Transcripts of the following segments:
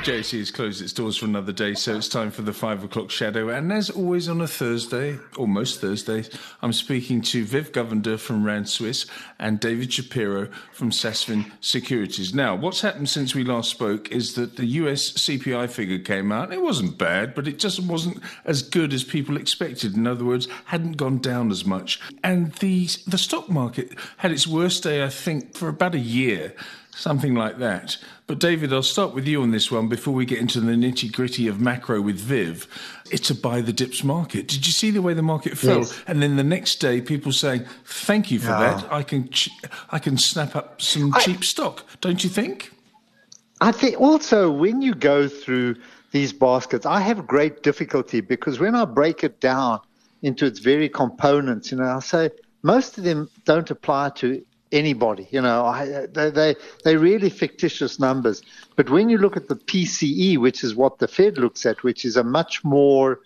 JSE has closed its doors for another day, so it's time for the five o'clock shadow. And as always on a Thursday, or most Thursdays, I'm speaking to Viv Govender from Rand Swiss and David Shapiro from Sasfin Securities. Now, what's happened since we last spoke is that the US CPI figure came out. It wasn't bad, but it just wasn't as good as people expected. In other words, hadn't gone down as much. And the the stock market had its worst day, I think, for about a year something like that. But David, I'll start with you on this one before we get into the nitty gritty of macro with Viv. It's a buy the dips market. Did you see the way the market fell? Yes. And then the next day, people saying, "Thank you for that. I can ch- I can snap up some I, cheap stock." Don't you think? I think also when you go through these baskets, I have great difficulty because when I break it down into its very components, you know, I say most of them don't apply to anybody. You know, I, they, they they really fictitious numbers. But when you look at the PCE, which is what the Fed looks at, which is a much more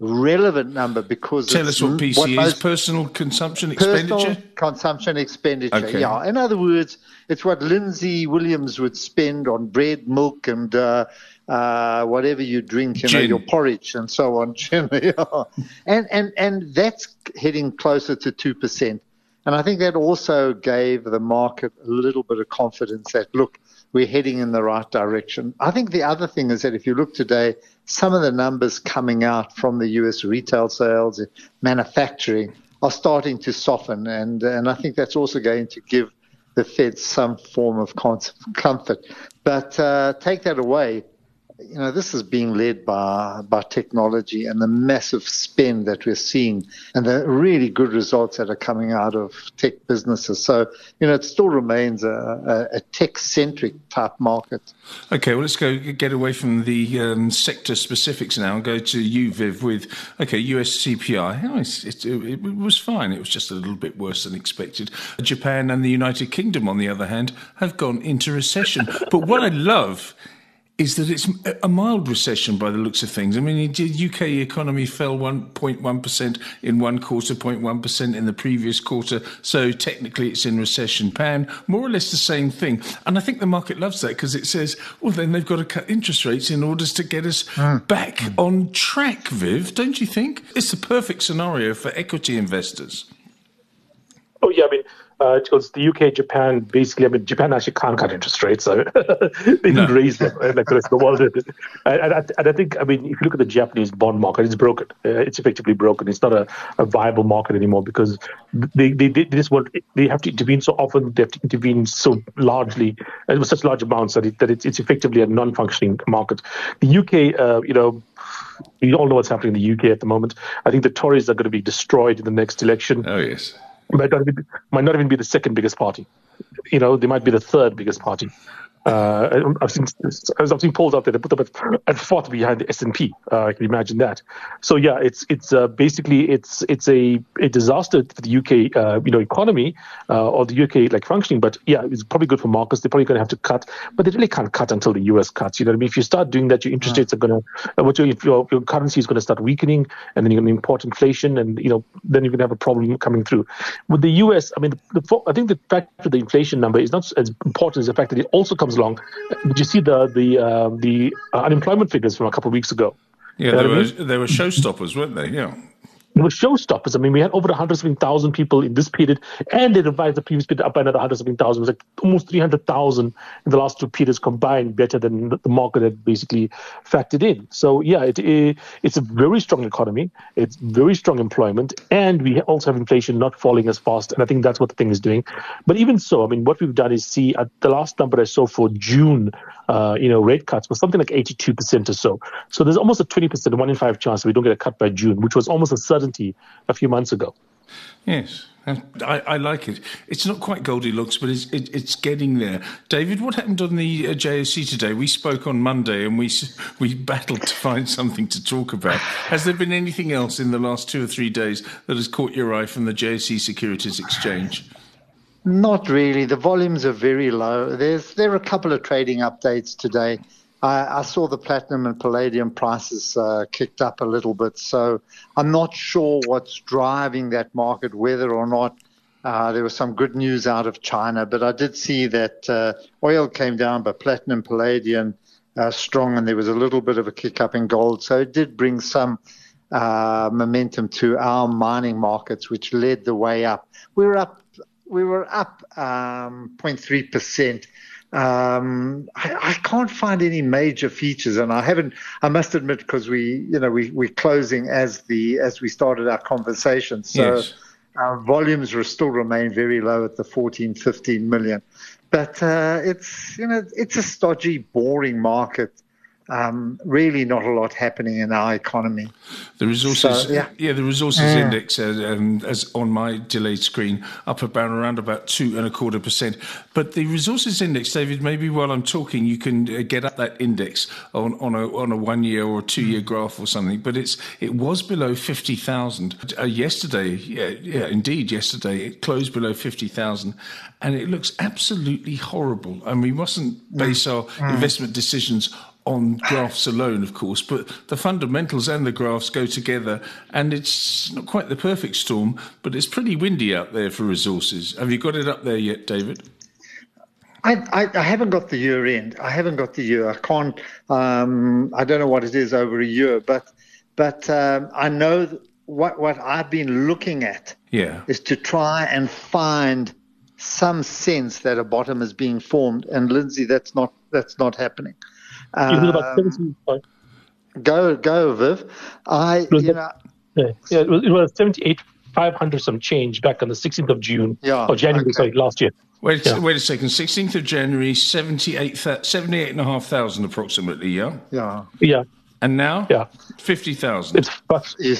relevant number because tell us what PCE what is personal consumption expenditure. Personal consumption expenditure. Okay. Yeah. In other words, it's what Lindsay Williams would spend on bread, milk, and uh, uh, whatever you drink, you Gin. know, your porridge and so on. yeah. And and and that's heading closer to two percent. And I think that also gave the market a little bit of confidence that, look, we're heading in the right direction. I think the other thing is that if you look today, some of the numbers coming out from the US retail sales, manufacturing, are starting to soften. And, and I think that's also going to give the Fed some form of comfort. But uh, take that away, you know, this is being led by, by technology and the massive spend that we're seeing and the really good results that are coming out of tech businesses. So, you know, it still remains a, a, a tech centric type market. Okay, well, let's go get away from the um, sector specifics now and go to you, Viv, with, okay, US CPI. Oh, it, it, it was fine. It was just a little bit worse than expected. Japan and the United Kingdom, on the other hand, have gone into recession. but what I love is that it's a mild recession by the looks of things. I mean, the UK economy fell 1.1% in one quarter, 0.1% in the previous quarter. So technically it's in recession. Pan, more or less the same thing. And I think the market loves that because it says, well, then they've got to cut interest rates in order to get us mm. back mm. on track, Viv, don't you think? It's the perfect scenario for equity investors. Oh, yeah. I mean, uh, because the UK, Japan, basically, I mean, Japan actually can't cut interest rates, so they no. raise them like the rest of the world. And, and, and, I think, I mean, if you look at the Japanese bond market, it's broken. Uh, it's effectively broken. It's not a, a, viable market anymore because they, they, they just want, they have to intervene so often, they have to intervene so largely, and with such large amounts that, it, that it's, it's effectively a non-functioning market. The UK, uh, you know, we all know what's happening in the UK at the moment. I think the Tories are going to be destroyed in the next election. Oh yes might not, even, might not even be the second biggest party. You know, they might be the third biggest party. Uh, I've seen I've seen polls out there that put them at, at fourth behind the SNP. Uh, I can imagine that. So yeah, it's it's uh, basically it's it's a, a disaster for the UK uh, you know economy uh, or the UK like functioning. But yeah, it's probably good for markets. They're probably going to have to cut, but they really can't cut until the US cuts. You know what I mean? If you start doing that, your interest rates are going to, uh, what your, your your currency is going to start weakening, and then you're going to import inflation, and you know then you're going to have a problem coming through. With the US, I mean, the, the, I think the fact that the inflation number is not as important as the fact that it also comes along. Did you see the the uh, the unemployment figures from a couple of weeks ago? Yeah, they were, they were showstoppers, weren't they? Yeah. It was showstoppers. I mean, we had over 100,000 people in this period, and they revised the previous period up by another 100,000. It was like almost 300,000 in the last two periods combined, better than the market had basically factored in. So, yeah, it, it, it's a very strong economy. It's very strong employment, and we also have inflation not falling as fast. And I think that's what the thing is doing. But even so, I mean, what we've done is see at the last number I saw for June, uh, you know, rate cuts was something like 82% or so. So there's almost a 20%, one in five chance we don't get a cut by June, which was almost a certain a few months ago. Yes, I, I, like it. It's not quite Goldilocks, but it's, it, it's getting there. David, what happened on the uh, JSE today? We spoke on Monday and we we battled to find something to talk about. Has there been anything else in the last two or three days that has caught your eye from the JSE Securities Exchange? Not really. The volumes are very low. There's there are a couple of trading updates today. I, I saw the platinum and palladium prices uh, kicked up a little bit. So I'm not sure what's driving that market, whether or not Uh, there was some good news out of China, but I did see that uh, oil came down, but platinum, palladium, uh, strong, and there was a little bit of a kick up in gold. So it did bring some uh, momentum to our mining markets, which led the way up. We were up, we were up um, 0.3 percent. Um, I, I, can't find any major features, and I haven't. I must admit, because we, you know, we we're closing as the as we started our conversation, so yes. our volumes will still remain very low at the 14, 15 million. But uh, it's you know it's a stodgy, boring market um, really not a lot happening in our economy. The resources, so, yeah. yeah. the resources mm. index, uh, um, as on my delayed screen, up about around about two and a quarter percent. But the resources index, David, maybe while I'm talking, you can uh, get up that index on, on a on a one year or two year mm. graph or something. But it's it was below fifty thousand uh, yesterday. Yeah, yeah, indeed, yesterday it closed below fifty thousand, and it looks absolutely horrible. And we mustn't mm. base our mm. investment decisions on graphs alone, of course, but the fundamentals and the graphs go together, and it's not quite the perfect storm, but it's pretty windy out there for resources. Have you got it up there yet, David? I, I, I haven't got the year end. I haven't got the year. I can't. Um, I don't know what it is over a year, but but um, I know what what I've been looking at. Yeah. is to try and find some sense that a bottom is being formed, and Lindsay, that's not that's not happening. Um, about 70, go, go, Viv. I, you know, yeah, yeah, it was, it was 78, 500 some change back on the 16th of June. Yeah. Or January, okay. sorry, last year. Wait, yeah. wait a second. 16th of January, 78, 78,500 approximately, yeah? Yeah. Yeah. And now? Yeah. 50,000. It's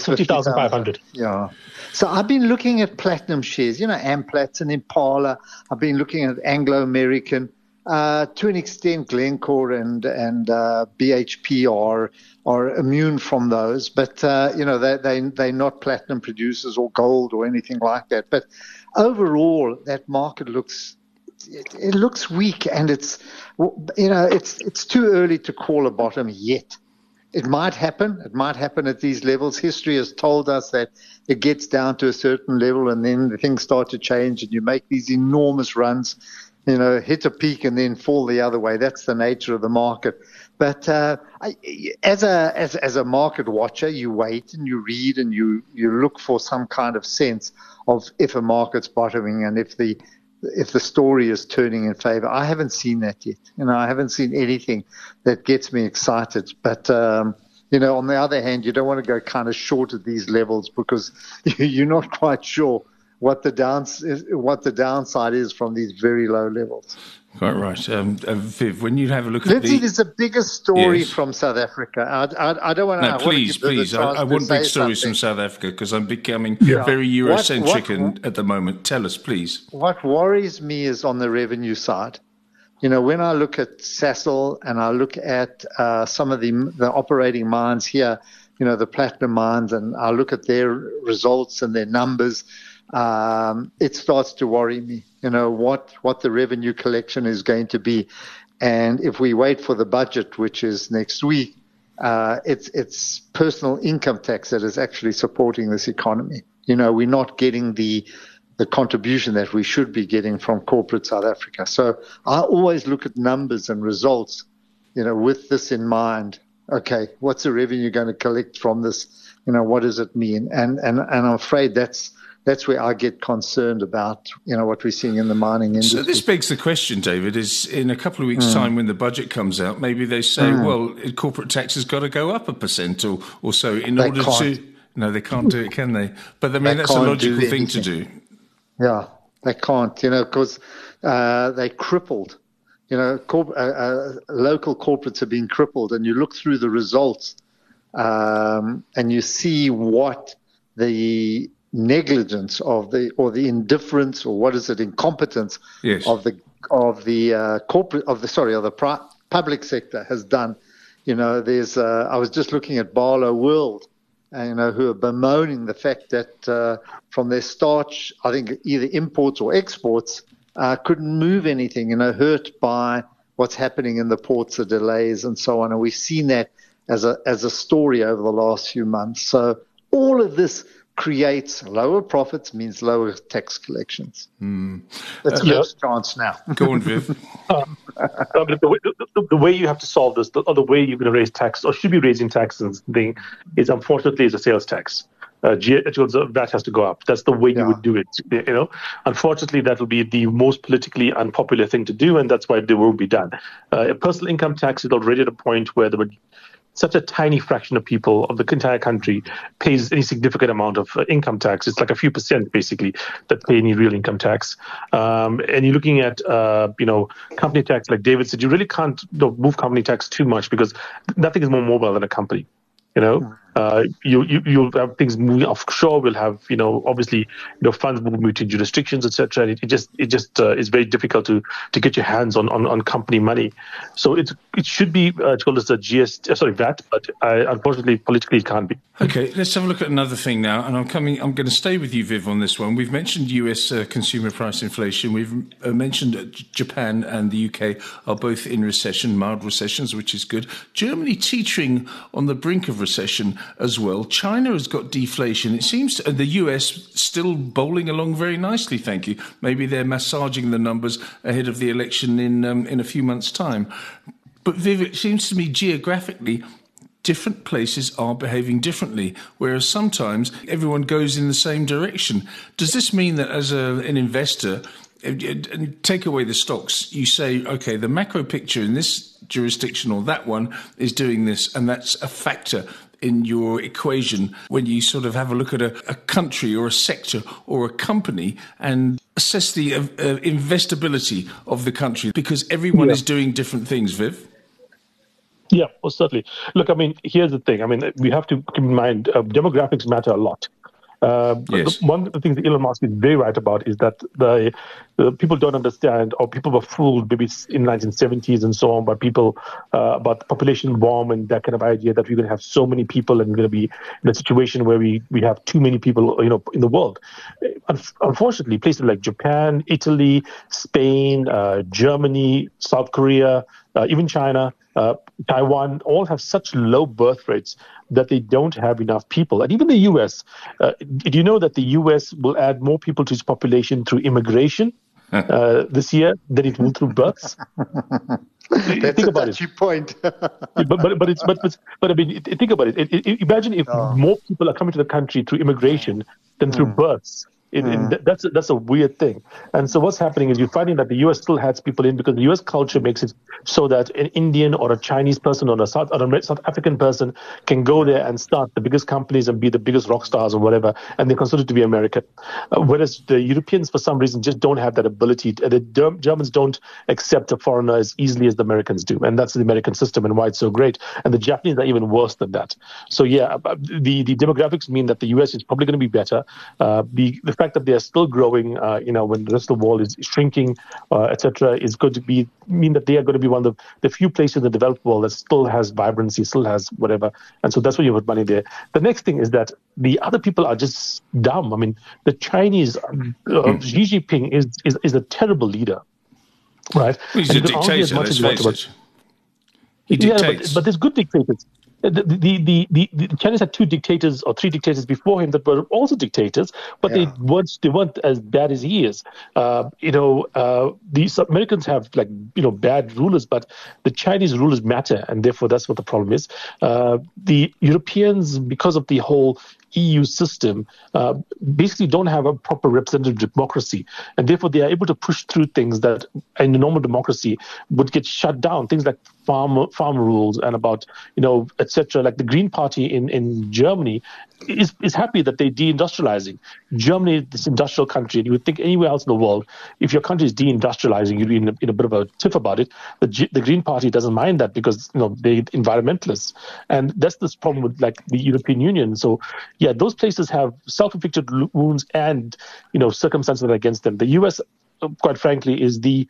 50,500. 50, yeah. So I've been looking at platinum shares, you know, Amplats and Impala. I've been looking at Anglo American. Uh, to an extent, Glencore and and uh, BHP are are immune from those, but uh, you know they they they're not platinum producers or gold or anything like that. But overall, that market looks it, it looks weak, and it's you know it's it's too early to call a bottom yet. It might happen. It might happen at these levels. History has told us that it gets down to a certain level and then things start to change and you make these enormous runs you know, hit a peak and then fall the other way. That's the nature of the market. But uh, I, as a as as a market watcher, you wait and you read and you you look for some kind of sense of if a market's bottoming and if the if the story is turning in favor. I haven't seen that yet. You know, I haven't seen anything that gets me excited. But um, you know, on the other hand, you don't want to go kind of short at these levels because you're not quite sure what the downs what the downside is from these very low levels. Quite right, um, uh, Viv. When you have a look Lindsay, at the, there's a bigger story yes. from South Africa. I, I, I, don't want to. No, please, please. I, I want big stories something. from South Africa because I'm becoming yeah. very Eurocentric what, what, at the moment. Tell us, please. What worries me is on the revenue side. You know, when I look at Sasol and I look at uh, some of the the operating mines here, you know, the platinum mines, and I look at their results and their numbers um, it starts to worry me. You know what what the revenue collection is going to be, and if we wait for the budget, which is next week, uh, it's it's personal income tax that is actually supporting this economy. You know, we're not getting the the contribution that we should be getting from corporate South Africa. So I always look at numbers and results, you know, with this in mind. Okay, what's the revenue going to collect from this? You know, what does it mean? And and and I'm afraid that's that's where I get concerned about, you know, what we're seeing in the mining industry. So this begs the question, David, is in a couple of weeks' mm. time when the budget comes out, maybe they say, mm. well, corporate tax has got to go up a percent or, or so in they order can't. to. No, they can't do it, can they? But I mean, they that's a logical thing to do. Yeah, they can't, you know, because uh, they crippled. You know, corp- uh, uh, local corporates are being crippled, and you look through the results um, and you see what the negligence of the or the indifference or what is it incompetence yes. of the of the uh, corporate of the sorry of the pri- public sector has done. You know, there's uh, I was just looking at Barloworld, uh, you know, who are bemoaning the fact that uh, from their starch, I think either imports or exports uh, couldn't move anything. You know, hurt by what's happening in the ports, the delays, and so on. And we've seen that as a as a story over the last few months. So all of this creates lower profits means lower tax collections. Mm. That's uh, Viv's yeah. chance now. Go on, Viv. um, the, way, the, the, way, you have to solve this, the, or the way you're going to raise tax, or should be raising taxes, thing, is unfortunately is a sales tax. Uh, that has to go up. That's the way yeah. you would do it. You know, unfortunately, that will be the most politically unpopular thing to do, and that's why it will be done. Uh, a personal income tax is already at a point where the such a tiny fraction of people of the entire country pays any significant amount of uh, income tax. It's like a few percent basically that pay any real income tax. Um, and you're looking at uh, you know company tax, like David said, you really can't move company tax too much because nothing is more mobile than a company. You know, hmm. Uh, you, you you'll have things moving offshore. We'll have you know obviously you know funds moving between jurisdictions, etc. And it, it, just it just uh, is very difficult to to get your hands on, on, on company money. So it it should be uh, called as a GST, uh, sorry VAT, but uh, unfortunately politically it can't be. Okay, let's have a look at another thing now. And I'm coming. I'm going to stay with you, Viv, on this one. We've mentioned U.S. Uh, consumer price inflation. We've mentioned Japan and the UK are both in recession, mild recessions, which is good. Germany teetering on the brink of recession as well. China has got deflation. It seems the US still bowling along very nicely, thank you. Maybe they're massaging the numbers ahead of the election in, um, in a few months' time. But Viv, it seems to me geographically, different places are behaving differently, whereas sometimes everyone goes in the same direction. Does this mean that as a, an investor, and take away the stocks, you say, okay, the macro picture in this jurisdiction or that one is doing this, and that's a factor in your equation when you sort of have a look at a, a country or a sector or a company and assess the uh, uh, investability of the country because everyone yeah. is doing different things, Viv. Yeah, well, certainly. Look, I mean, here's the thing. I mean, we have to keep in mind uh, demographics matter a lot. Uh, yes. one of the things that Elon Musk is very right about is that the, the, people don't understand, or people were fooled maybe in 1970s and so on by people uh, about the population bomb and that kind of idea that we're going to have so many people and we're going to be in a situation where we, we have too many people, you know, in the world. Unfortunately, places like Japan, Italy, Spain, uh, Germany, South Korea, uh, even China, uh, Taiwan, all have such low birth rates that they don't have enough people. And even the US, uh, do you know that the US will add more people to its population through immigration uh, this year than it will through births? That's think about a it. point. but, but, but, it's, but, but, but I mean, think about it. it, it imagine if oh. more people are coming to the country through immigration than through mm. births. It, mm. it, that's that's a weird thing. And so what's happening is you're finding that the U.S. still has people in because the U.S. culture makes it so that an Indian or a Chinese person or a South, or a South African person can go there and start the biggest companies and be the biggest rock stars or whatever, and they're considered to be American. Uh, whereas the Europeans, for some reason, just don't have that ability. To, the Germans don't accept a foreigner as easily as the Americans do, and that's the American system and why it's so great. And the Japanese are even worse than that. So yeah, uh, the the demographics mean that the U.S. is probably going to be better. Uh, the the fact that they are still growing, uh, you know, when the rest of the world is shrinking, uh, etc., is going to be mean that they are going to be one of the, the few places in the developed world that still has vibrancy, still has whatever. And so that's why you put money there. The next thing is that the other people are just dumb. I mean, the Chinese, uh, mm. Xi Jinping is, is is a terrible leader, right? Well, he's and a dictator. Let's face it. He yeah, but, but there's good dictators the, the, the, the, Chinese had two dictators or three dictators before him that were also dictators, but yeah. they weren't they weren't as bad as he is. Uh, you know, uh, these Americans have like you know bad rulers, but the Chinese rulers matter, and therefore that's what the problem is. Uh, the Europeans, because of the whole EU system uh, basically don't have a proper representative democracy, and therefore they are able to push through things that in a normal democracy would get shut down. Things like farm farm rules and about you know etc. Like the Green Party in in Germany is is happy that they're deindustrializing. Germany, this industrial country, and you would think anywhere else in the world, if your country is deindustrializing, you'd be in a, in a bit of a tiff about it. The G, the Green Party doesn't mind that because you know they're environmentalists, and that's this problem with like the European Union. So yeah, those places have self-inflicted wounds and you know circumstances that are against them. The U.S. quite frankly is the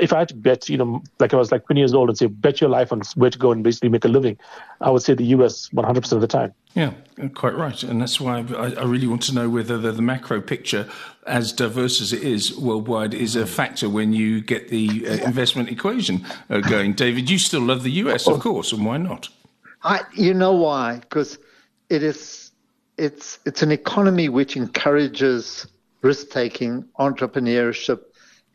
if I had to bet, you know, like I was like 20 years old and say, bet your life on where to go and basically make a living, I would say the US 100% of the time. Yeah, quite right. And that's why I, I really want to know whether the, the, macro picture, as diverse as it is worldwide, is a factor when you get the uh, investment equation uh, going. David, you still love the US, of course, and why not? I, you know why? Because it is it's it's an economy which encourages risk taking, entrepreneurship.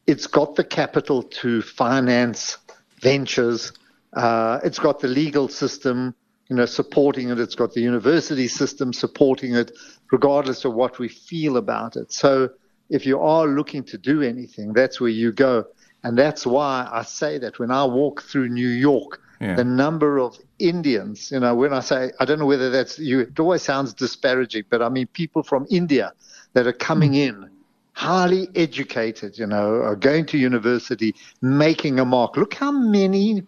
It's got the capital to finance ventures. Uh, it's got the legal system, you know, supporting it. It's got the university system supporting it, regardless of what we feel about it. So, if you are looking to do anything, that's where you go. And that's why I say that when I walk through New York, yeah. the number of Indians, you know, when I say, I don't know whether that's you, it always sounds disparaging, but I mean people from India that are coming mm. in, highly educated, you know, are going to university, making a mark. Look how many,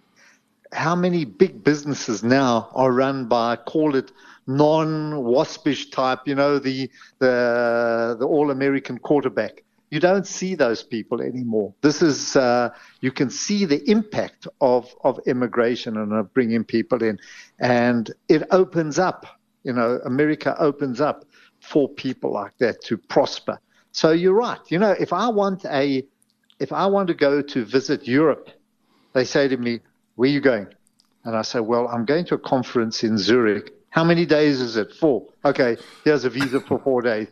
how many big businesses now are run by, call it non-waspish type, you know, the, the, the all-American quarterback you don't see those people anymore. This is uh, you can see the impact of of immigration and of bringing people in, and it opens up. You know, America opens up for people like that to prosper. So you're right. You know, if I want a if I want to go to visit Europe, they say to me, "Where are you going?" And I say, "Well, I'm going to a conference in Zurich." How many days is it? Four. Okay, here's a visa for four days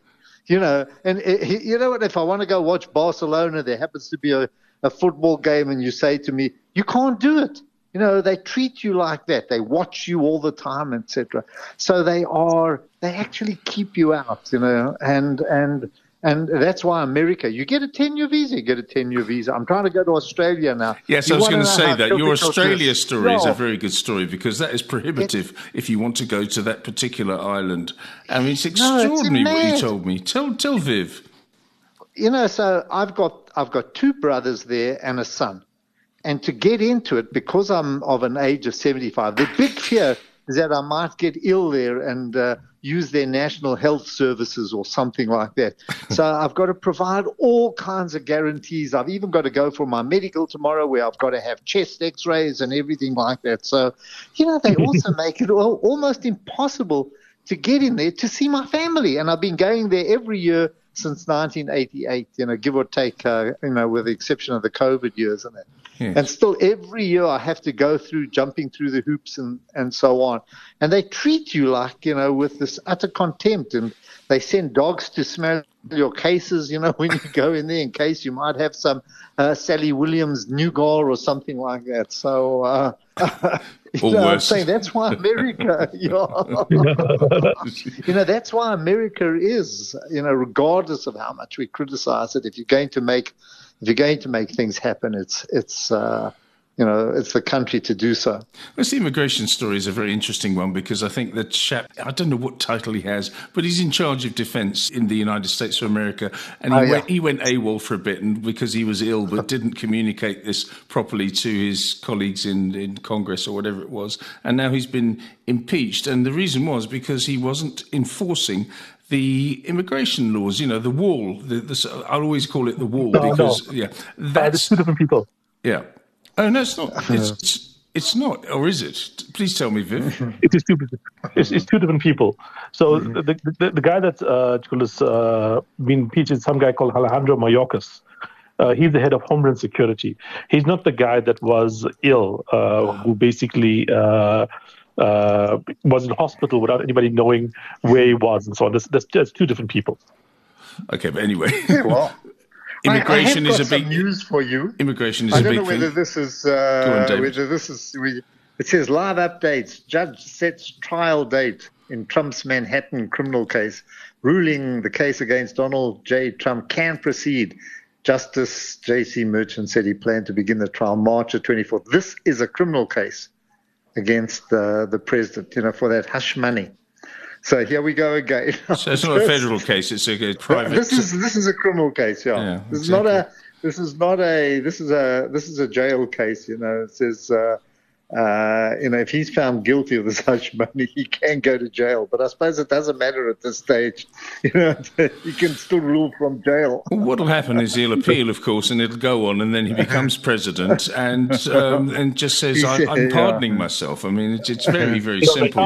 you know, and it, you know what? If I want to go watch Barcelona, there happens to be a, a football game, and you say to me, you can't do it. You know, they treat you like that. They watch you all the time, etc. So they are, they actually keep you out, you know, and, and, and that's why America, you get a 10 year visa, you get a 10 year visa. I'm trying to go to Australia now. Yes, you I was going to say that. Your Australia story is a very good story because that is prohibitive if you want to go to that particular island. I mean, it's extraordinary no, it's what you told me. Tell, tell Viv. You know, so I've got, I've got two brothers there and a son. And to get into it, because I'm of an age of 75, the big fear is that I might get ill there and, uh, use their national health services or something like that. so I've got to provide all kinds of guarantees. I've even got to go for my medical tomorrow where I've got to have chest x rays and everything like that. So, you know, they also make it almost impossible to get in there to see my family. And I've been going there every year since 1988, you know, give or take, uh, you know, with the exception of the COVID years and that. Yes. And still, every year I have to go through jumping through the hoops and, and so on. And they treat you like, you know, with this utter contempt. And they send dogs to smell your cases, you know, when you go in there in case you might have some uh, Sally Williams nougat or something like that. So, uh, you know, I'm saying that's why America, you know, you know, that's why America is, you know, regardless of how much we criticize it, if you're going to make if you're going to make things happen, it's it's uh, you know it's the country to do so. This immigration story is a very interesting one because I think the chap I don't know what title he has, but he's in charge of defence in the United States of America, and he, oh, yeah. went, he went AWOL for a bit, and because he was ill, but didn't communicate this properly to his colleagues in in Congress or whatever it was, and now he's been impeached, and the reason was because he wasn't enforcing the immigration laws, you know, the wall. The, the, I'll always call it the wall no, because, no. yeah, uh, that's two different people. Yeah. Oh no, it's not. It's, it's, it's not, or is it? Please tell me, Viv. it is two. It's, it's two different people. So mm-hmm. the, the, the guy that uh, has uh, been impeached is some guy called Alejandro Mayorkas. Uh, he's the head of Homeland Security. He's not the guy that was ill, uh, who basically uh, uh, was in hospital without anybody knowing where he was and so on. There's, there's, there's two different people. Okay, but anyway. well, immigration I, I is a big news for you. Immigration is a big thing. I don't know whether thing. this is uh, on, whether this is. We, it says live updates. Judge sets trial date in Trump's Manhattan criminal case, ruling the case against Donald J. Trump can proceed. Justice J.C. Merchan said he planned to begin the trial March the 24th. This is a criminal case against the, the president, you know, for that hush money. So here we go again. so it's not a federal case; it's a private. This is this is a criminal case. Yeah, yeah this exactly. is not a this is not a this is a this is a jail case. You know, it says. Uh, uh, you know, if he's found guilty of this hush money, he can go to jail. But I suppose it doesn't matter at this stage. You know, he can still rule from jail. Well, what'll happen is he'll appeal, of course, and it'll go on, and then he becomes president and um, and just says, I, am pardoning yeah. myself." I mean, it's, it's very, very you simple.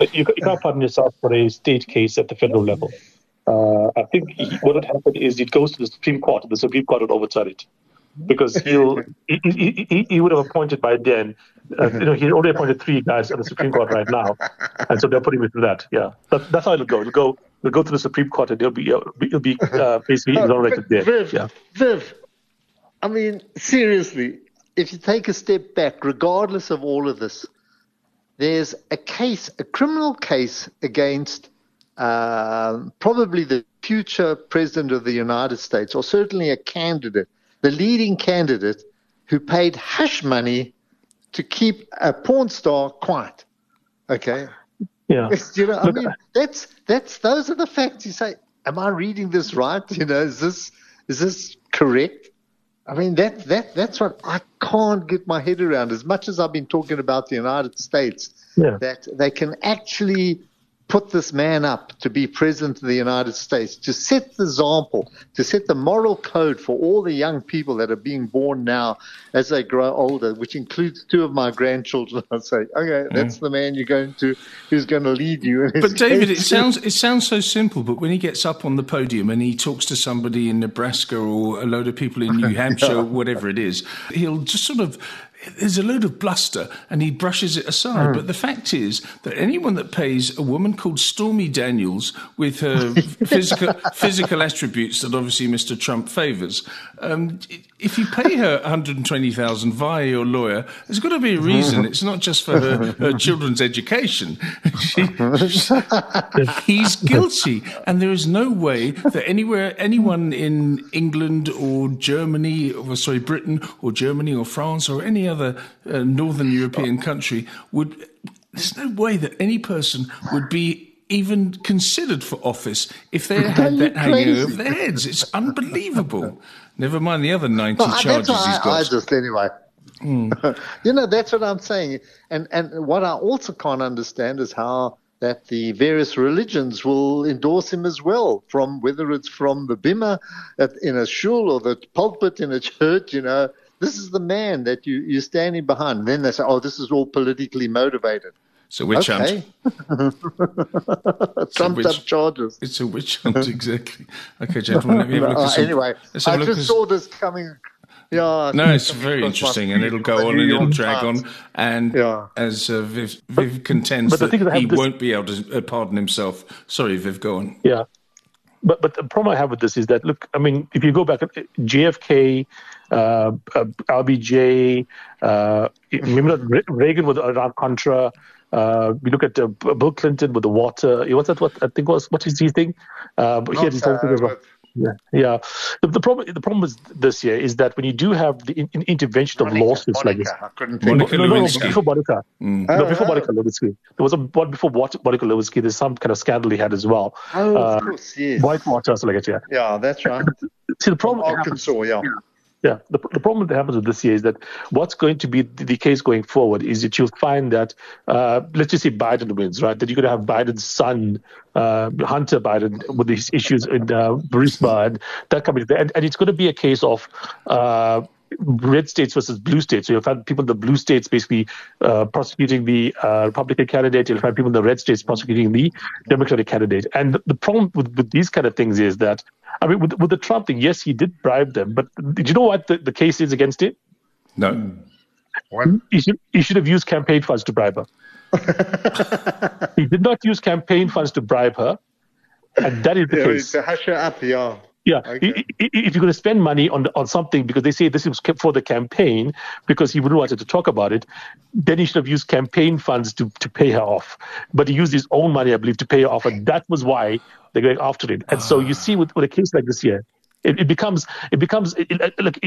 You can't, pardon yourself. You, you can't pardon yourself for a state case at the federal level. Uh, I think what would happen is it goes to the Supreme Court, and the Supreme Court would overturn it. because he'll he, he, he, would have appointed by then. Uh, you know, he already appointed three guys at the Supreme Court right now, and so they're putting me through that. Yeah, that, that's how it'll go. It'll go. It'll go to the Supreme Court, and it'll be it'll be uh, basically exonerated there. Viv, yeah. Viv, I mean, seriously, if you take a step back, regardless of all of this, there's a case, a criminal case against uh, probably the future president of the United States, or certainly a candidate, the leading candidate who paid hush money to keep a porn star quiet. Okay. Yeah. you know, I mean, that's that's those are the facts. You say, am I reading this right? You know, is this is this correct? I mean, that, that, that's what I can't get my head around. As much as I've been talking about the United States, yeah. that they can actually put this man up to be president of the United States, to set the example, to set the moral code for all the young people that are being born now as they grow older, which includes two of my grandchildren. I say, okay, that's mm. the man you're going to, who's going to lead you. But David, it sounds it sounds so simple, but when he gets up on the podium and he talks to somebody in Nebraska or a load of people in New Hampshire, yeah. whatever it is, he'll just sort of there's a load of bluster and he brushes it aside. Mm. But the fact is that anyone that pays a woman called Stormy Daniels with her physical physical attributes that obviously Mr. Trump favours, um, if you pay her 120,000 via your lawyer, there's got to be a reason. It's not just for her, her children's education. She, he's guilty, and there is no way that anywhere anyone in England or Germany, or sorry, Britain or Germany or France or any other uh, northern European country would. There's no way that any person would be even considered for office if they had that hanging over their heads. It's unbelievable. Never mind the other 90 charges he's got. I, I just, anyway. Mm. you know, that's what I'm saying. And, and what I also can't understand is how that the various religions will endorse him as well, from whether it's from the bima at, in a shul or the pulpit in a church, you know. This is the man that you, you're standing behind. And then they say, oh, this is all politically motivated. So a witch okay. hunt. Trumped up charges. It's a witch hunt, exactly. Okay, gentlemen, let me have a look uh, some, Anyway, I just saw this coming. Yeah, no, it's very interesting, and it'll go on and it'll drag on. And yeah. as uh, Viv, Viv contends but, but that he this... won't be able to uh, pardon himself. Sorry, Viv, go on. Yeah, but but the problem I have with this is that look, I mean, if you go back, uh, JFK, uh, uh, LBJ, uh, remember Reagan with Iran Contra. Uh, we look at uh, Bill Clinton with the water. What's that? What I think was what is he thing? Uh, but he had his whole thing as. Yeah, yeah. The, the, problem, the problem is this year is that when you do have the in, in intervention of lawsuits Monica, like this, I couldn't think Monica no, no, no, before Monica, mm. no, before Monica Lewinsky, there was a one before Monica Lewinsky. There's some kind of scandal he had as well. Oh, uh, of course, yes. Whitewater, something like that. Yeah, yeah, that's right. See, the problem Arkansas, yeah. Yeah, the, the problem that happens with this year is that what's going to be the case going forward is that you'll find that, uh, let's just say Biden wins, right? That you're going to have Biden's son, uh, Hunter Biden, with these issues in uh, Burisma and that coming. And, and it's going to be a case of uh, red states versus blue states. So you'll find people in the blue states basically uh, prosecuting the uh, Republican candidate. You'll find people in the red states prosecuting the Democratic candidate. And the, the problem with, with these kind of things is that I mean, with, with the Trump thing, yes, he did bribe them, but did you know what the, the case is against it? No. What? He should, he should have used campaign funds to bribe her. he did not use campaign funds to bribe her, and that is the yeah, case. To hush her up, yeah. Yeah, okay. if you're going to spend money on on something because they say this was for the campaign because he wouldn't want to talk about it, then he should have used campaign funds to, to pay her off. But he used his own money, I believe, to pay her off, and that was why they're going after it. And so you ah. see with, with a case like this here, it, it becomes it becomes it, it, look.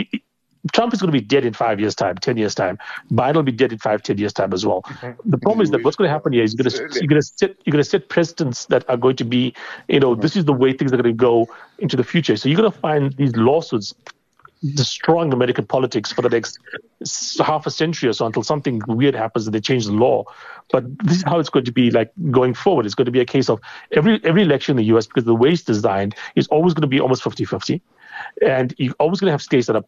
Trump is going to be dead in five years' time, ten years' time. Biden will be dead in five, ten years' time as well. Mm-hmm. The problem is that what's going to happen here is you're going to you're going to set you're going to set precedents that are going to be, you know, this is the way things are going to go into the future. So you're going to find these lawsuits destroying American politics for the next half a century or so until something weird happens and they change the law. But this is how it's going to be like going forward. It's going to be a case of every every election in the US, because the way it's designed, is always going to be almost 50 50. And you're always going to have states that are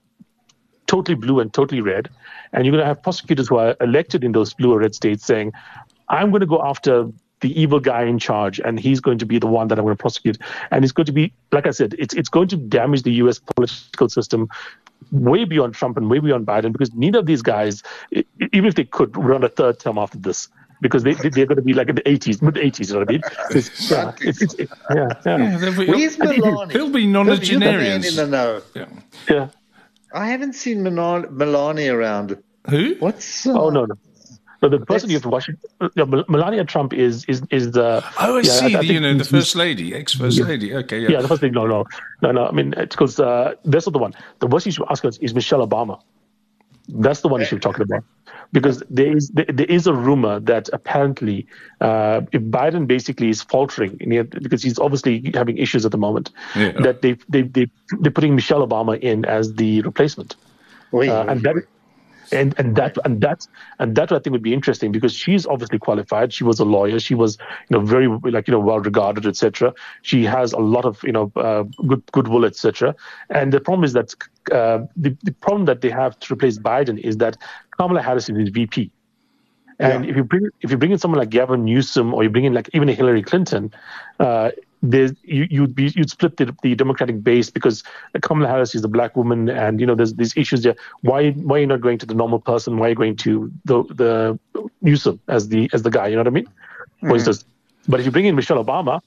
totally blue and totally red. And you're going to have prosecutors who are elected in those blue or red states saying, I'm going to go after the evil guy in charge, and he's going to be the one that I'm going to prosecute. And it's going to be, like I said, it's it's going to damage the U.S. political system way beyond Trump and way beyond Biden because neither of these guys, even if they could, run a third term after this because they, they, are going to be like in the 80s, mid 80s, you know what I mean? It's, yeah, it's, it's, yeah, yeah. yeah they'll be, Where's Melania? They'll be nonagenarians. in the know. Yeah. yeah. I haven't seen Melania around. Who? What's. Uh, oh, no, no. But the person you have to watch, uh, Melania Trump is is is the. Oh, I yeah, see. I, I you know, the first lady, ex first yeah. lady. Okay, yeah. Yeah, the first lady. No, no, no, no. I mean, it's because uh, that's not the one. The person you should ask us is Michelle Obama. That's the one you should be talking about. Because there is there is a rumor that apparently uh, if Biden basically is faltering because he's obviously having issues at the moment, yeah. that they they they they're putting Michelle Obama in as the replacement, uh, and that and and that and that and that I think would be interesting because she's obviously qualified. She was a lawyer. She was you know very like you know well regarded, etc. She has a lot of you know uh, good goodwill, etc. And the problem is that uh, the the problem that they have to replace Biden is that Kamala Harris is VP. And yeah. if you bring if you bring in someone like Gavin Newsom or you bring in like even a Hillary Clinton, uh, there's you, you'd be you'd split the, the Democratic base because Kamala Harris is a black woman, and you know there's these issues there. Why why are you not going to the normal person? Why are you going to the the Newsom as the as the guy? You know what I mean? Mm. Instance, but if you bring in Michelle Obama,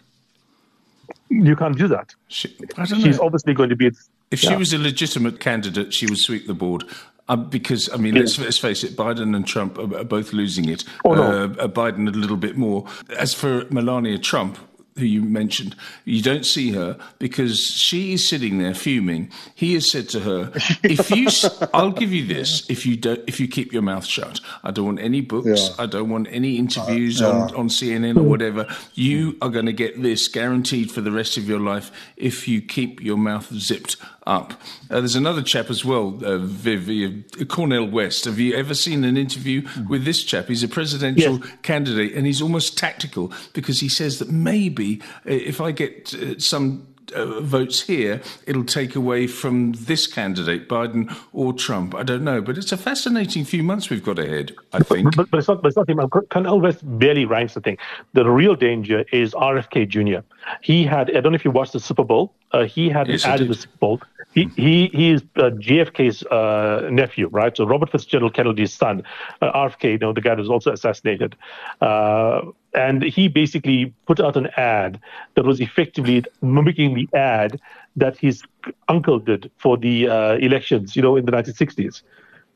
you can't do that. She, She's know. obviously going to be. If yeah. she was a legitimate candidate, she would sweep the board. Um, because I mean, let's, let's face it, Biden and Trump are, are both losing it. Oh, no. uh, Biden a little bit more. As for Melania Trump, who you mentioned, you don't see her because she is sitting there fuming. He has said to her, "If you, I'll give you this if you don't, if you keep your mouth shut. I don't want any books. Yeah. I don't want any interviews uh, yeah. on on CNN or whatever. You are going to get this guaranteed for the rest of your life if you keep your mouth zipped up. Uh, there's another chap as well, uh, Viv, uh, Cornel West. Have you ever seen an interview with this chap? He's a presidential yes. candidate, and he's almost tactical because he says that maybe uh, if I get uh, some uh, votes here, it'll take away from this candidate, Biden or Trump. I don't know, but it's a fascinating few months we've got ahead. I think, but, but, but it's not. But it's not him. Cornel West barely rhymes the thing. The real danger is RFK Jr. He had. I don't know if you watched the Super Bowl. Uh, he had yes, an ad in the Super Bowl. He he he is uh, JFK's uh, nephew, right? So Robert Fitzgerald Kennedy's son, uh, RFK, you know, the guy that was also assassinated. Uh, and he basically put out an ad that was effectively mimicking the ad that his uncle did for the uh, elections, you know, in the 1960s.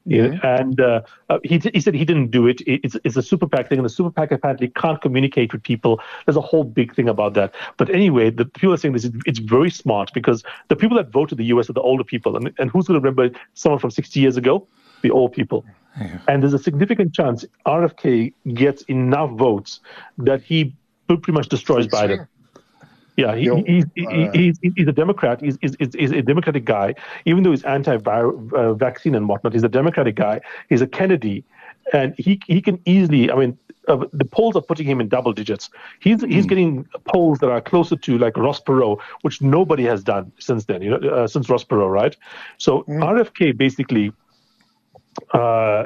Yeah. And uh, uh, he, he said he didn't do it. It's, it's a super PAC thing, and the super PAC apparently can't communicate with people. There's a whole big thing about that. But anyway, the people are saying this, it's very smart because the people that vote in the US are the older people. And, and who's going to remember someone from 60 years ago? The old people. Yeah. And there's a significant chance RFK gets enough votes that he pretty much destroys Biden. Yeah, he, he's, uh, he's, he's a Democrat. He's, he's, he's, a Democratic guy. Even though he's anti-vaccine and whatnot, he's a Democratic guy. He's a Kennedy, and he he can easily. I mean, uh, the polls are putting him in double digits. He's he's mm. getting polls that are closer to like Ross Perot, which nobody has done since then. You know, uh, since Ross Perot, right? So mm. RFK basically uh,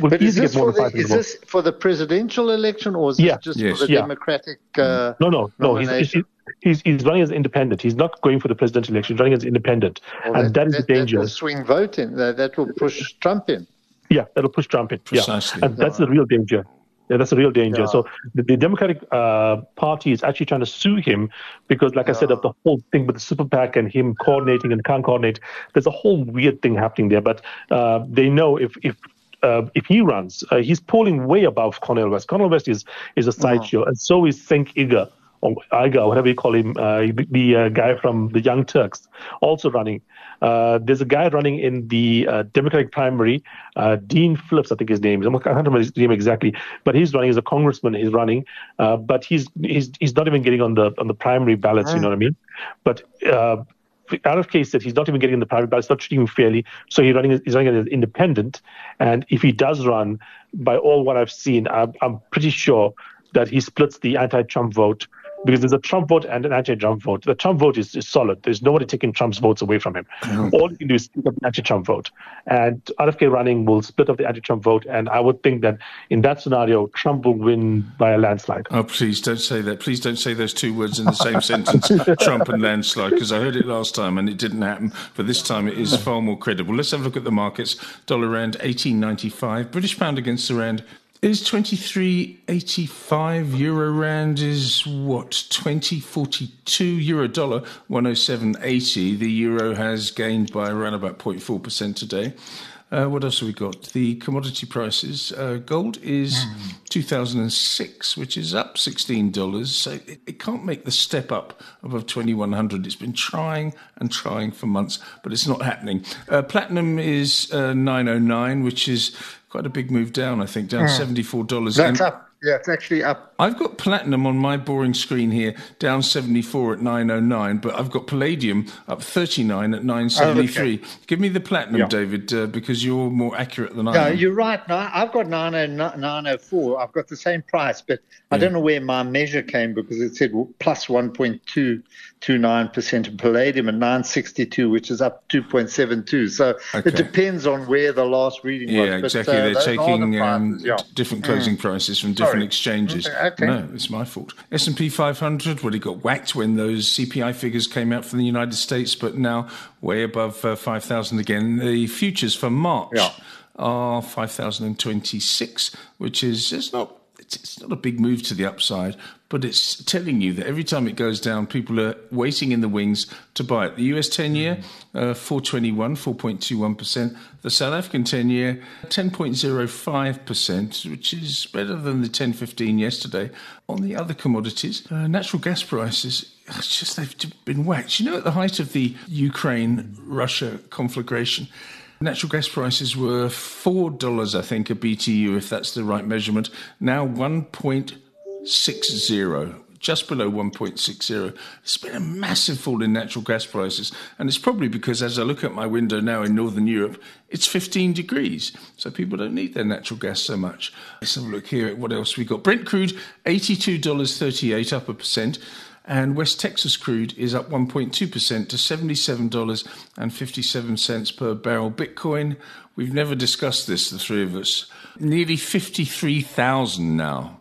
but is this, for the, is this for the presidential election or is this yeah. just yes. for the yeah. Democratic? Uh, no, no, no. He's, he's, he's, running as independent. He's not going for the presidential election. He's running as independent, well, and that, that is that, the danger. That will swing vote in. That, that will push Trump in. Yeah, that'll push Trump in. Precisely. Yeah, and that's the real danger. Yeah, that's a real danger. Yeah. So the, the Democratic uh, Party is actually trying to sue him because, like yeah. I said, of the whole thing with the super PAC and him coordinating and can't coordinate. There's a whole weird thing happening there. But uh, they know if if uh, if he runs, uh, he's polling way above Cornel West. Cornel West is is a sideshow, mm-hmm. and so is Cenk Uygur or Iga, whatever you call him, uh, the uh, guy from the Young Turks, also running. Uh, there's a guy running in the uh, Democratic primary, uh, Dean Phillips, I think his name is. I can't remember his name exactly, but he's running as a congressman. He's running, uh, but he's he's he's not even getting on the on the primary ballots. You know what I mean? But RFK said he's not even getting in the private ballot, it's not treating him fairly. So he's running, he's running as independent. And if he does run, by all what I've seen, I'm, I'm pretty sure that he splits the anti-Trump vote because there's a Trump vote and an anti-Trump vote. The Trump vote is, is solid. There's nobody taking Trump's votes away from him. Mm-hmm. All you can do is split up the anti-Trump vote, and RFK running will split up the anti-Trump vote. And I would think that in that scenario, Trump will win by a landslide. Oh, please don't say that. Please don't say those two words in the same sentence, Trump and landslide, because I heard it last time and it didn't happen. But this time it is far more credible. Let's have a look at the markets. Dollar rand 18.95, British pound against the rand is 23.85 euro rand is what 2042 euro dollar 107.80 the euro has gained by around about 0.4% today uh, what else have we got? The commodity prices. Uh, gold is mm. 2006, which is up $16. So it, it, can't make the step up above 2100. It's been trying and trying for months, but it's not happening. Uh, platinum is uh, 909, which is quite a big move down, I think, down mm. $74. That's up yeah, it's actually up. I've got platinum on my boring screen here, down 74 at 909, but I've got palladium up 39 at 973. Oh, okay. Give me the platinum, yeah. David, uh, because you're more accurate than I am. No, you're right. No, I've got 904. I've got the same price, but I don't know where my measure came because it said plus 1.2 0.29% of palladium and 962, which is up 2.72. So okay. it depends on where the last reading yeah, was. Yeah, exactly. But, uh, They're taking the um, yeah. different closing mm. prices from different Sorry. exchanges. Okay. No, it's my fault. S&P 500, well, it got whacked when those CPI figures came out from the United States, but now way above uh, 5,000 again. The futures for March yeah. are 5,026, which is it's not it's not a big move to the upside, but it's telling you that every time it goes down, people are waiting in the wings to buy it. The US 10 year, uh, 421, 4.21%. The South African 10 year, 10.05%, which is better than the 10.15 yesterday. On the other commodities, uh, natural gas prices, it's just they've been whacked. You know, at the height of the Ukraine Russia conflagration, Natural gas prices were $4, I think, a BTU, if that's the right measurement. Now 1.60, just below 1.60. It's been a massive fall in natural gas prices. And it's probably because, as I look at my window now in Northern Europe, it's 15 degrees. So people don't need their natural gas so much. Let's have a look here at what else we got. Brent crude, $82.38, up a percent and West Texas crude is up 1.2% to $77.57 per barrel. Bitcoin, we've never discussed this, the three of us, nearly 53,000 now.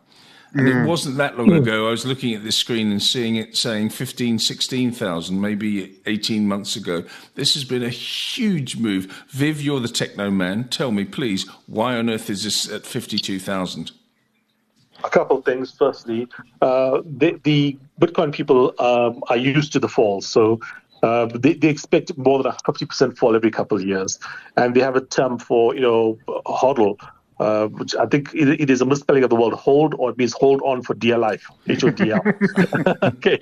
And mm. it wasn't that long ago. I was looking at this screen and seeing it saying 15, 16,000, maybe 18 months ago. This has been a huge move. Viv, you're the techno man. Tell me, please, why on earth is this at 52,000? A couple of things. Firstly, uh, the, the, Bitcoin people um, are used to the fall, so uh, they, they expect more than a 50% fall every couple of years, and they have a term for you know hodl. Uh, which I think it, it is a misspelling of the word hold, or it means hold on for dear life, H O D L. okay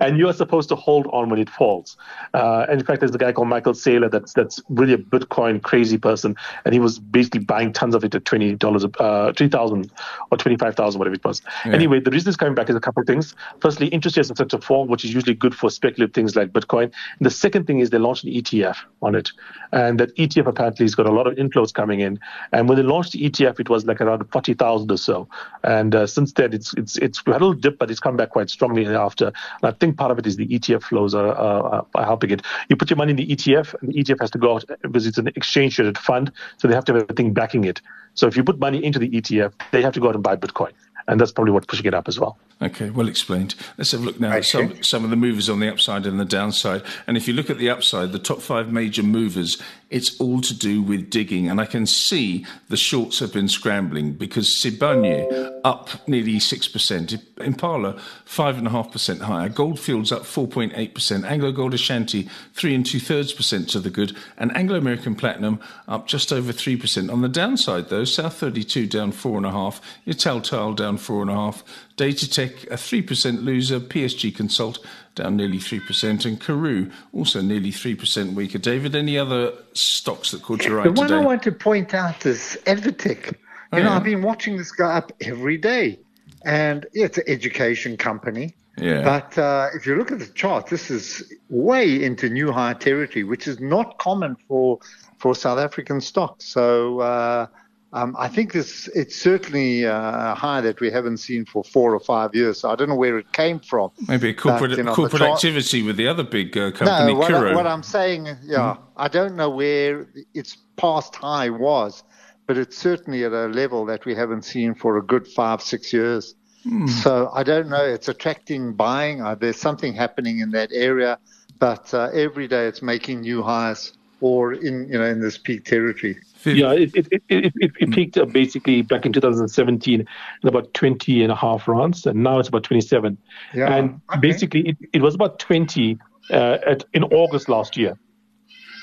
and you are supposed to hold on when it falls. Uh, and in fact, there's a guy called Michael Saylor that's that's really a Bitcoin crazy person, and he was basically buying tons of it at twenty dollars, uh, three thousand or twenty five thousand, whatever it was. Yeah. Anyway, the reason it's coming back is a couple of things. Firstly, interest rates are set to fall, which is usually good for speculative things like Bitcoin. And the second thing is they launched an ETF on it, and that ETF apparently has got a lot of inflows coming in. And when they launched the ETF, it was like around forty thousand or so, and uh, since then it's it's it's had a little dip, but it's come back quite strongly after. I think part of it is the ETF flows are, are, are, helping it. You put your money in the ETF, and the ETF has to go out because it's an exchange traded fund, so they have to have everything backing it. So if you put money into the ETF, they have to go out and buy Bitcoin, and that's probably what's pushing it up as well. Okay, well explained. Let's have a look now at some, some of the movers on the upside and the downside. And if you look at the upside, the top five major movers, it's all to do with digging. And I can see the shorts have been scrambling because Sibanye up nearly 6%, Impala 5.5% higher, Goldfields up 4.8%, AngloGold Ashanti 3 and 2 thirds percent to the good, and Anglo American Platinum up just over 3%. On the downside, though, South 32 down 4.5%, Italtile down 4.5%, Datatec, a 3% loser. PSG Konsult down nearly 3%. And Karoo also nearly 3% weaker. David, any other stocks that caught your eye The one today? I want to point out is ADvTECH. You oh, know, yeah. I've been watching this guy up every day. And yeah, it's an education company. Yeah. But uh, if you look at the chart, this is way into new high territory, which is not common for for South African stocks. So uh, um, I think it's it's certainly uh, a high that we haven't seen for four or five years. So I don't know where it came from. Maybe a corporate, but, you know, corporate tra- activity with the other big uh, company, no, what, I, what I'm saying, yeah, mm. I don't know where its past high was, but it's certainly at a level that we haven't seen for a good five, six years. Mm. So I don't know. It's attracting buying. Uh, there's something happening in that area, but uh, every day it's making new highs or in you know in this peak territory. Yeah, it it, it, it, it peaked uh, basically back in 2017 at about 20 and a half rounds, and now it's about 27. Yeah. And okay. basically, it, it was about 20 uh, at, in August last year,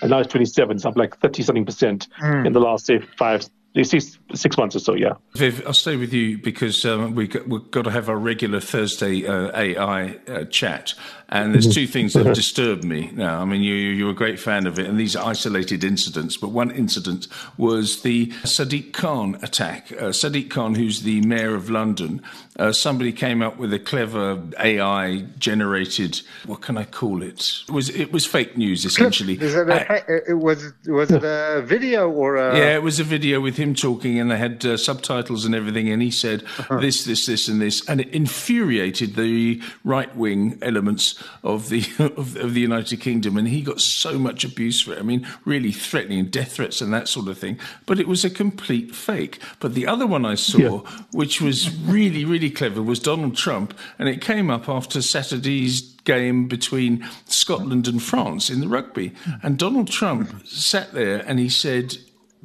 and now it's 27. It's up like 30 something percent mm. in the last say five six, six months or so, yeah. Viv, I'll stay with you because um, we got, we've got to have our regular Thursday uh, AI uh, chat. And there's two things that have disturbed me now. I mean, you, you're a great fan of it, and these are isolated incidents. But one incident was the Sadiq Khan attack. Uh, Sadiq Khan, who's the mayor of London, uh, somebody came up with a clever AI generated, what can I call it? It was, it was fake news, essentially. Is it, a, uh, was, was it a video or a. Yeah, it was a video with him talking, and they had uh, subtitles and everything. And he said uh-huh. this, this, this, and this. And it infuriated the right wing elements of the of, of, the United Kingdom, and he got so much abuse for it. I mean, really threatening death threats and that sort of thing. But it was a complete fake. But the other one I saw, yeah. which was really really clever, was Donald Trump, and it came up after Saturday's game between Scotland and France in the rugby, and Donald Trump sat there and he said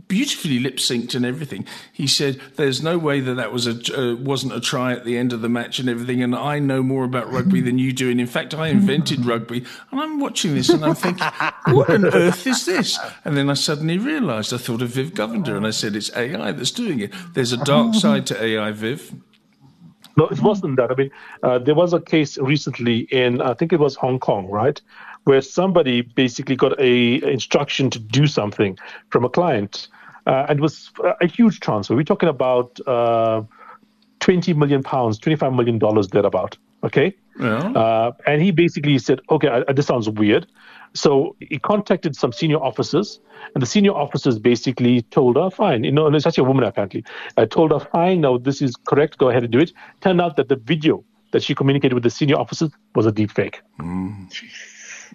beautifully lip synced and everything. He said, "There's no way that that was a uh, wasn't a try at the end of the match and everything." And I know more about rugby than you do, and in fact, I invented rugby. And I'm watching this and I'm thinking, "What on earth is this?" And then I suddenly realised I thought of Viv Govender, and I said, "It's AI that's doing it." There's a dark side to AI, Viv. No, it wasn't that. I mean, uh, there was a case recently in, I think it was Hong Kong, right, where somebody basically got a instruction to do something from a client, uh, and was a huge transfer. We're talking about uh, 20 million pounds, 25 million dollars thereabout. Okay, yeah. Uh, and he basically said, "Okay, I, this sounds weird." So he contacted some senior officers, and the senior officers basically told her, "Fine, you know, and it's actually a woman apparently." I told her, "Fine, no, this is correct. Go ahead and do it." Turned out that the video that she communicated with the senior officers was a deep fake. Mm.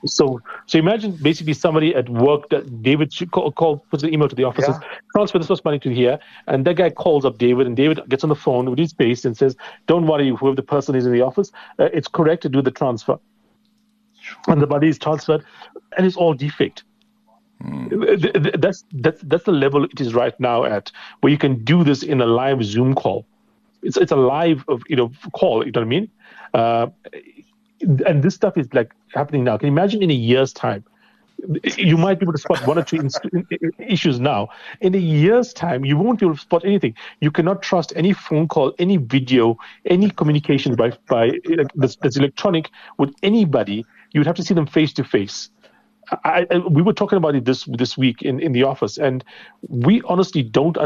So, so imagine basically somebody at work that David call, call puts an email to the officers, yeah. transfer this much money to here, and that guy calls up David, and David gets on the phone with his base and says, "Don't worry, whoever the person is in the office, uh, it's correct to do the transfer." And the money is transferred, and it's all defect. Mm. That's that's that's the level it is right now at, where you can do this in a live Zoom call. It's it's a live you know call. You know what I mean? Uh, and this stuff is like happening now. Can you imagine in a year's time? You might be able to spot one or two issues now. In a year's time, you won't be able to spot anything. You cannot trust any phone call, any video, any communication by by that's, that's electronic with anybody. You would have to see them face to face. I, I, we were talking about it this this week in, in the office, and we honestly don't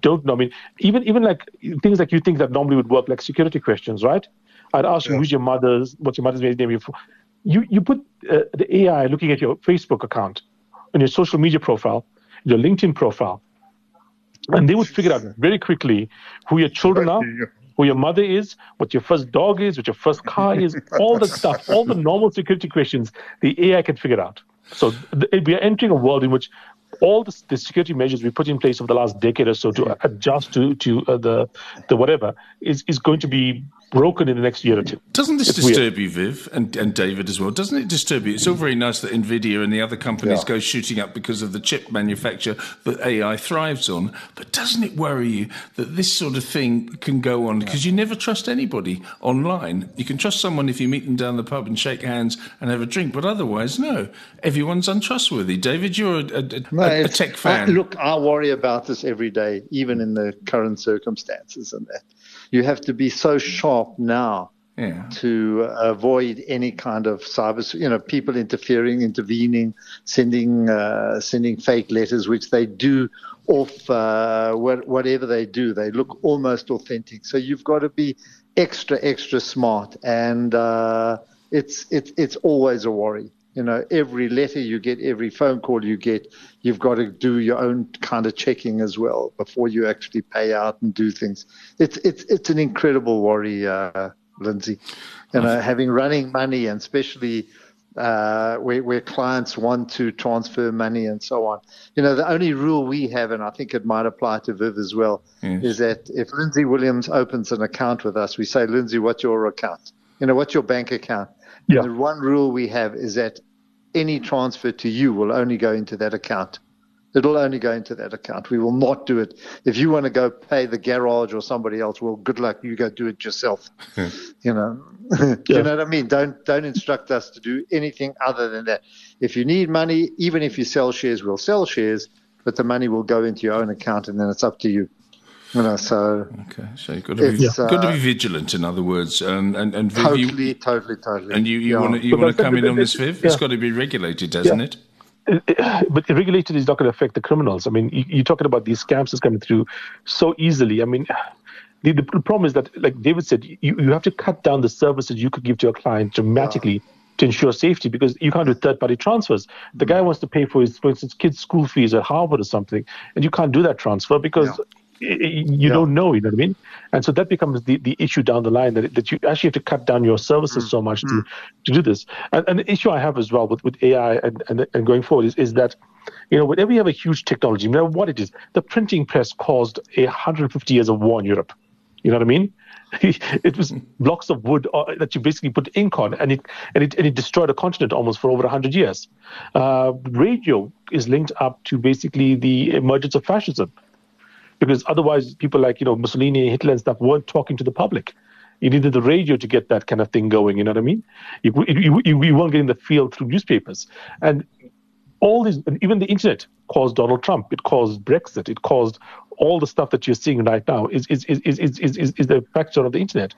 don't know. I mean, even even like things like you think that normally would work, like security questions, right? I'd ask yeah. you who's your mother's, what's your mother's name. You you put uh, the AI looking at your Facebook account, and your social media profile, your LinkedIn profile, and they would figure out very quickly who your children are, who your mother is, what your first dog is, what your first car is, all the stuff, all the normal security questions, the AI can figure out. So th- we are entering a world in which all the, the, security measures we put in place over the last decade or so to adjust to to uh, the the whatever is is going to be broken in the next year or two. Doesn't this it's disturb weird. you, Viv, and, and David as well? Doesn't it disturb you? It's all very nice that Nvidia and the other companies yeah. go shooting up because of the chip manufacture that AI thrives on, but doesn't it worry you that this sort of thing can go on because you never trust anybody online? You can trust someone if you meet them down the pub and shake hands and have a drink, but otherwise, no. Everyone's untrustworthy. David, you're a, a, no, a, a tech fan. I, look, I worry about this every day, even in the current circumstances and that you have to be so sharp now yeah. to avoid any kind of cyber, you know, people interfering, intervening, sending uh, sending fake letters, which they do off uh, whatever they do. They look almost authentic. So you've got to be extra extra smart, and uh, it's it's it's always a worry. You know, every letter you get, every phone call you get, you've got to do your own kind of checking as well before you actually pay out and do things. It's it's it's an incredible worry, uh, Lindsay. You know, having running money and especially uh, where, where clients want to transfer money and so on. You know, the only rule we have, and I think it might apply to Viv as well, yes. is that if Lindsay Williams opens an account with us, we say, Lindsay, what's your account? You know, what's your bank account? Yeah. the one rule we have is that any transfer to you will only go into that account. It'll only go into that account. We will not do it. If you want to go pay the garage or somebody else, well, good luck. You go do it yourself. Hmm. you know, yeah. you know what I mean? Don't don't instruct us to do anything other than that. If you need money, even if you sell shares, we'll sell shares, but the money will go into your own account, and then it's up to you. You know, so okay, so you've got to be, uh, got to be vigilant. In other words, and and, and Viv, totally, you, totally, totally. And you you yeah. want to you want to come in on this, Viv? It's got to be regulated, doesn't it? but regulated is not going to affect the criminals. I mean, you, are talking about these scams that's coming through so easily. I mean, the, the problem is that, like David said, you, you have to cut down the services you could give to your client dramatically. Yeah. To ensure safety, because you can't do third-party transfers. The guy wants to pay for his, for instance, kids' school fees at Harvard or something, and you can't do that transfer because yeah you yeah. don't know, you know what I mean? And so that becomes the, the issue down the line that, that you actually have to cut down your services mm. so much mm. to, to do this. And, and, the issue I have as well with, with AI and, and, and going forward is, is that, you know, whenever you have a huge technology, no matter what it is, the printing press caused 150 years of war in Europe. You know what I mean? it was blocks of wood uh, that you basically put ink on, and it and it and it destroyed a continent almost for over hundred years. Uh, radio is linked up to basically the emergence of fascism because otherwise people like you know Mussolini, Hitler, and stuff weren't talking to the public. You needed the radio to get that kind of thing going. You know what I mean? You, you, you, you weren't getting the feel through newspapers, and all these, even the internet caused Donald Trump. It caused Brexit. It caused all the stuff that you're seeing right now is is is is is, is, is the factor of the internet.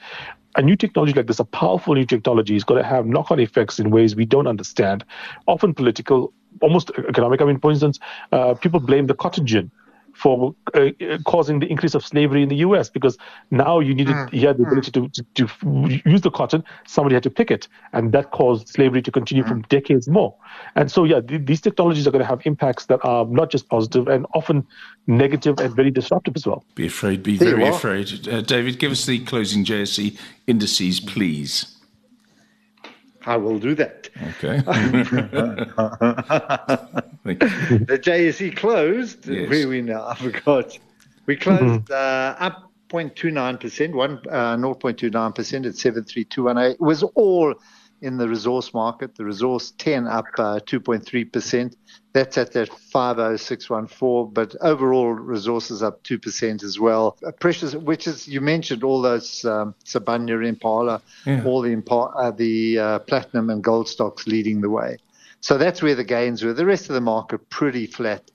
A new technology like this, a powerful new technology, is going to have knock-on effects in ways we don't understand, often political, almost economic. I mean, for instance, uh, people blame the cotton gin for uh, causing the increase of slavery in the U.S. because now you needed mm. you had the mm. ability to, to, to, use the cotton, somebody had to pick it, and that caused slavery to continue mm. for decades more. And so, yeah, th- these technologies are going to have impacts that are not just positive and often negative and very disruptive as well. Be afraid, be very afraid. Uh, David, give us the closing JSE indices, please. I will do that. Okay. the JSE closed. Yes. Where we now? I forgot. We closed mm-hmm. uh, up 0.29%, one uh, 0.29% at 73218. It was all in the resource market. The resource 10 up uh, 2.3%. That's at that 50614. But overall, resources up 2% as well. Uh, precious, which is, you mentioned all those um, Sibanye, Impala, yeah. all the, uh, the uh, platinum and gold stocks leading the way. So that's where the gains were. The rest of the market pretty flat.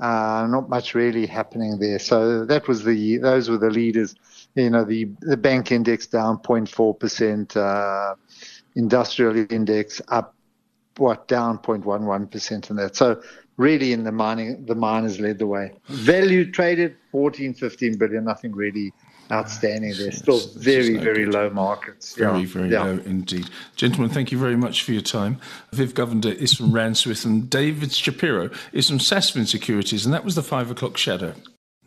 Uh, not much really happening there. So that was the those were the leaders. You know, the the bank index down 0.4 percent. Industrial index up what down 0.11 percent in that. So really, in the mining, the miners led the way. Value traded 14, 15 billion. Nothing really outstanding there. Still very, no very good. low markets. Very, yeah. very yeah. low indeed. Gentlemen, thank you very much for your time. Viv Govender is from Rand Swiss and David Shapiro is from Sasfin Securities, and that was the five o'clock shadow.